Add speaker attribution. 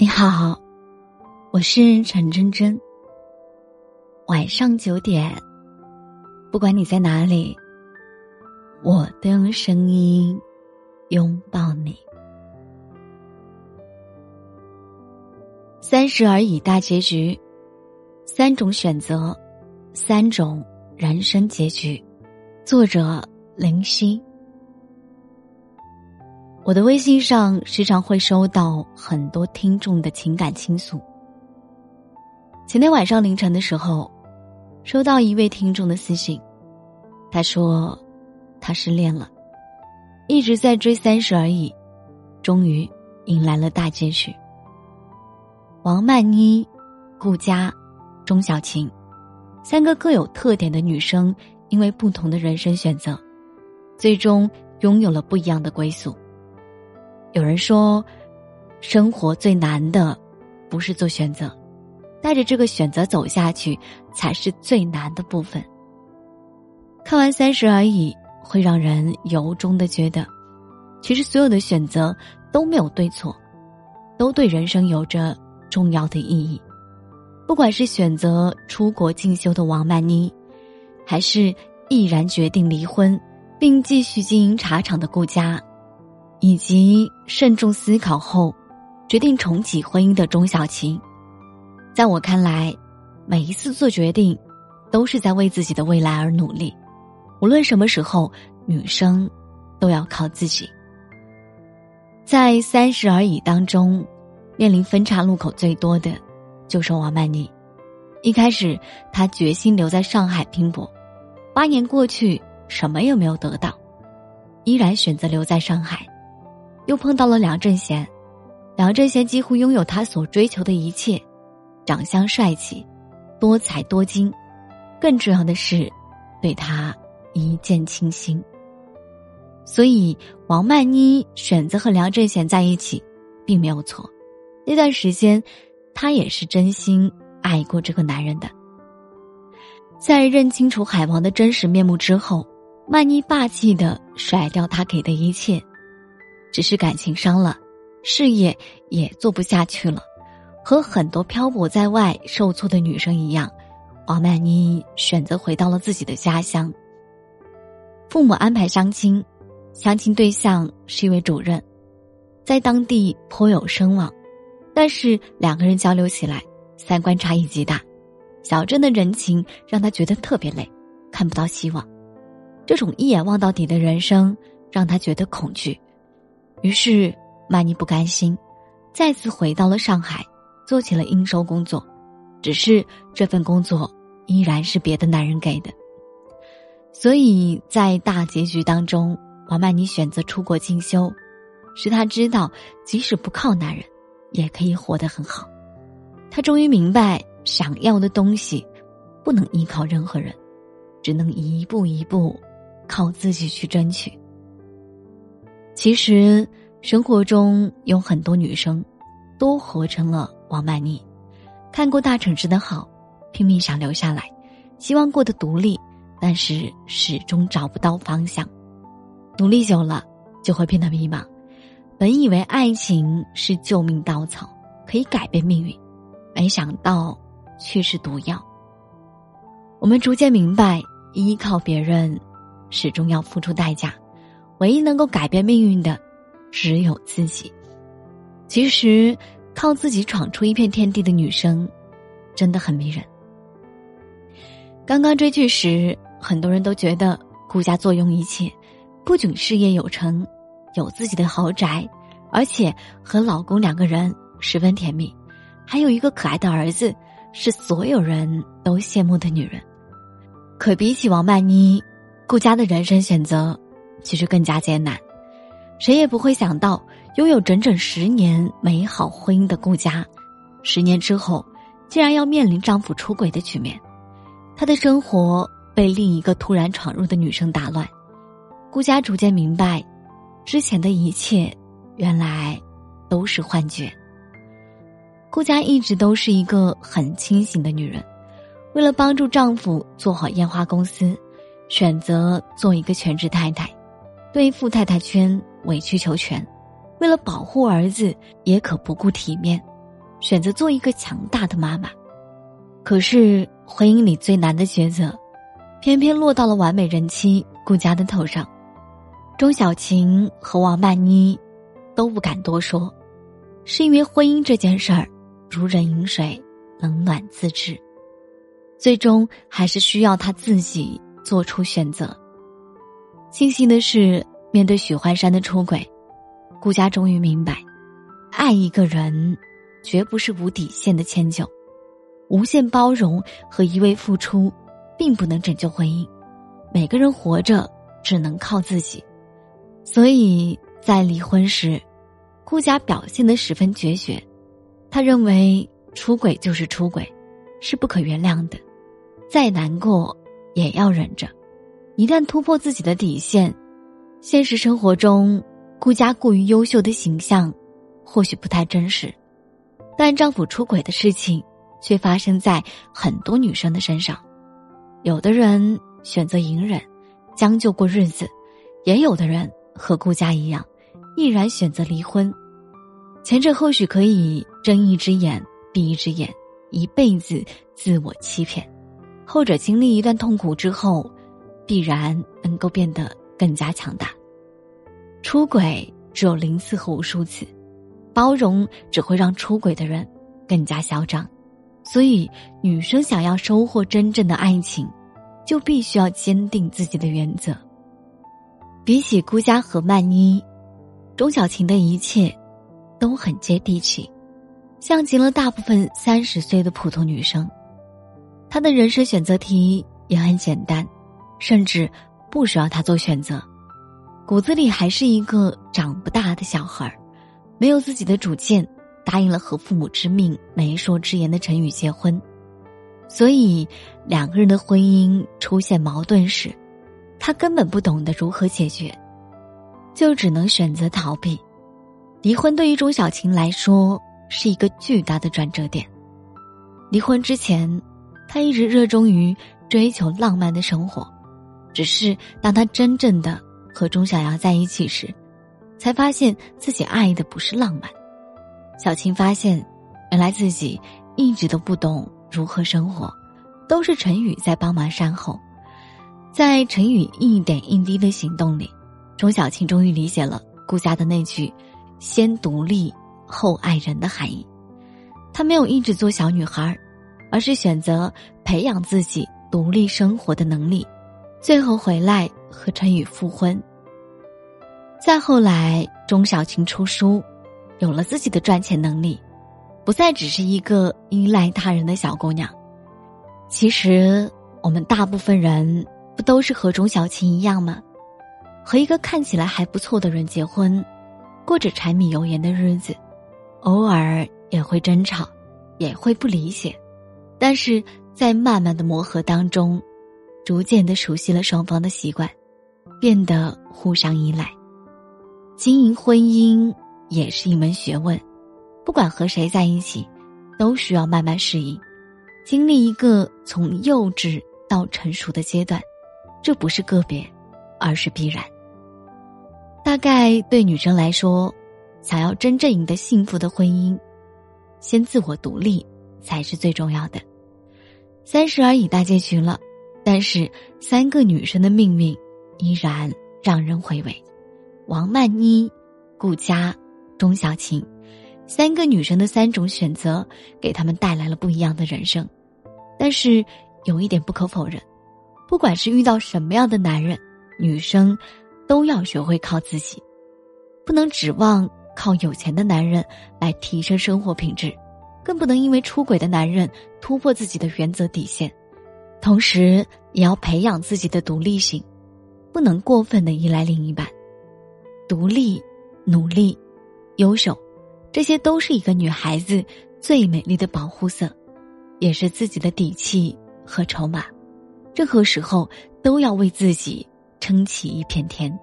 Speaker 1: 你好，我是陈真真。晚上九点，不管你在哪里，我都用声音拥抱你。三十而已大结局，三种选择，三种人生结局。作者：林夕。我的微信上时常会收到很多听众的情感倾诉。前天晚上凌晨的时候，收到一位听众的私信，他说他失恋了，一直在追《三十而已》，终于迎来了大结局。王曼妮、顾佳、钟小琴，三个各有特点的女生，因为不同的人生选择，最终拥有了不一样的归宿。有人说，生活最难的不是做选择，带着这个选择走下去才是最难的部分。看完《三十而已》，会让人由衷的觉得，其实所有的选择都没有对错，都对人生有着重要的意义。不管是选择出国进修的王曼妮，还是毅然决定离婚并继续经营茶厂的顾佳。以及慎重思考后，决定重启婚姻的钟小琴，在我看来，每一次做决定，都是在为自己的未来而努力。无论什么时候，女生都要靠自己。在《三十而已》当中，面临分岔路口最多的，就是王曼妮。一开始，她决心留在上海拼搏，八年过去，什么也没有得到，依然选择留在上海。又碰到了梁振贤，梁振贤几乎拥有他所追求的一切，长相帅气，多才多金，更重要的是，对他一见倾心。所以王曼妮选择和梁振贤在一起，并没有错。那段时间，她也是真心爱过这个男人的。在认清楚海王的真实面目之后，曼妮霸气的甩掉他给的一切。只是感情伤了，事业也做不下去了，和很多漂泊在外受挫的女生一样，王曼妮选择回到了自己的家乡。父母安排相亲，相亲对象是一位主任，在当地颇有声望，但是两个人交流起来，三观差异极大，小镇的人情让他觉得特别累，看不到希望，这种一眼望到底的人生让他觉得恐惧。于是，曼妮不甘心，再次回到了上海，做起了应收工作。只是这份工作依然是别的男人给的。所以在大结局当中，王曼妮选择出国进修，使她知道，即使不靠男人，也可以活得很好。她终于明白，想要的东西，不能依靠任何人，只能一步一步，靠自己去争取。其实，生活中有很多女生，都活成了王曼妮，看过大城市的好，拼命想留下来，希望过得独立，但是始终找不到方向。努力久了，就会变得迷茫。本以为爱情是救命稻草，可以改变命运，没想到却是毒药。我们逐渐明白，依靠别人，始终要付出代价。唯一能够改变命运的，只有自己。其实，靠自己闯出一片天地的女生，真的很迷人。刚刚追剧时，很多人都觉得顾家坐拥一切，不仅事业有成，有自己的豪宅，而且和老公两个人十分甜蜜，还有一个可爱的儿子，是所有人都羡慕的女人。可比起王曼妮，顾家的人生选择。其实更加艰难，谁也不会想到，拥有整整十年美好婚姻的顾家，十年之后，竟然要面临丈夫出轨的局面。她的生活被另一个突然闯入的女生打乱。顾家逐渐明白，之前的一切，原来都是幻觉。顾家一直都是一个很清醒的女人，为了帮助丈夫做好烟花公司，选择做一个全职太太。对富太太圈委曲求全，为了保护儿子，也可不顾体面，选择做一个强大的妈妈。可是婚姻里最难的抉择，偏偏落到了完美人妻顾佳的头上。钟小琴和王曼妮都不敢多说，是因为婚姻这件事儿如人饮水，冷暖自知。最终还是需要他自己做出选择。庆幸的是，面对许幻山的出轨，顾佳终于明白，爱一个人，绝不是无底线的迁就。无限包容和一味付出，并不能拯救婚姻。每个人活着只能靠自己，所以在离婚时，顾佳表现的十分决绝。他认为出轨就是出轨，是不可原谅的，再难过也要忍着。一旦突破自己的底线，现实生活中顾家过于优秀的形象，或许不太真实，但丈夫出轨的事情。却发生在很多女生的身上，有的人选择隐忍，将就过日子，也有的人和顾家一样，毅然选择离婚。前者或许可以睁一只眼闭一只眼，一辈子自我欺骗；后者经历一段痛苦之后，必然能够变得更加强大。出轨只有零次和无数次，包容只会让出轨的人更加嚣张。所以，女生想要收获真正的爱情，就必须要坚定自己的原则。比起顾家和曼妮，钟小琴的一切都很接地气，像极了大部分三十岁的普通女生。她的人生选择题也很简单，甚至不需要他做选择，骨子里还是一个长不大的小孩儿，没有自己的主见。答应了和父母之命、媒妁之言的陈宇结婚，所以两个人的婚姻出现矛盾时，他根本不懂得如何解决，就只能选择逃避。离婚对于钟小琴来说是一个巨大的转折点。离婚之前，他一直热衷于追求浪漫的生活，只是当他真正的和钟小瑶在一起时，才发现自己爱的不是浪漫。小青发现，原来自己一直都不懂如何生活，都是陈宇在帮忙善后。在陈宇一点一滴的行动里，钟小青终于理解了顾家的那句“先独立后爱人”的含义。她没有一直做小女孩，而是选择培养自己独立生活的能力，最后回来和陈宇复婚。再后来，钟小琴出书。有了自己的赚钱能力，不再只是一个依赖他人的小姑娘。其实，我们大部分人不都是和钟小琴一样吗？和一个看起来还不错的人结婚，过着柴米油盐的日子，偶尔也会争吵，也会不理解，但是在慢慢的磨合当中，逐渐的熟悉了双方的习惯，变得互相依赖，经营婚姻。也是一门学问，不管和谁在一起，都需要慢慢适应，经历一个从幼稚到成熟的阶段，这不是个别，而是必然。大概对女生来说，想要真正赢得幸福的婚姻，先自我独立才是最重要的。三十而已大结局了，但是三个女生的命运依然让人回味。王曼妮、顾佳。钟小琴，三个女生的三种选择，给他们带来了不一样的人生。但是有一点不可否认，不管是遇到什么样的男人，女生都要学会靠自己，不能指望靠有钱的男人来提升生活品质，更不能因为出轨的男人突破自己的原则底线。同时，也要培养自己的独立性，不能过分的依赖另一半，独立，努力。优秀，这些都是一个女孩子最美丽的保护色，也是自己的底气和筹码。任何时候都要为自己撑起一片天。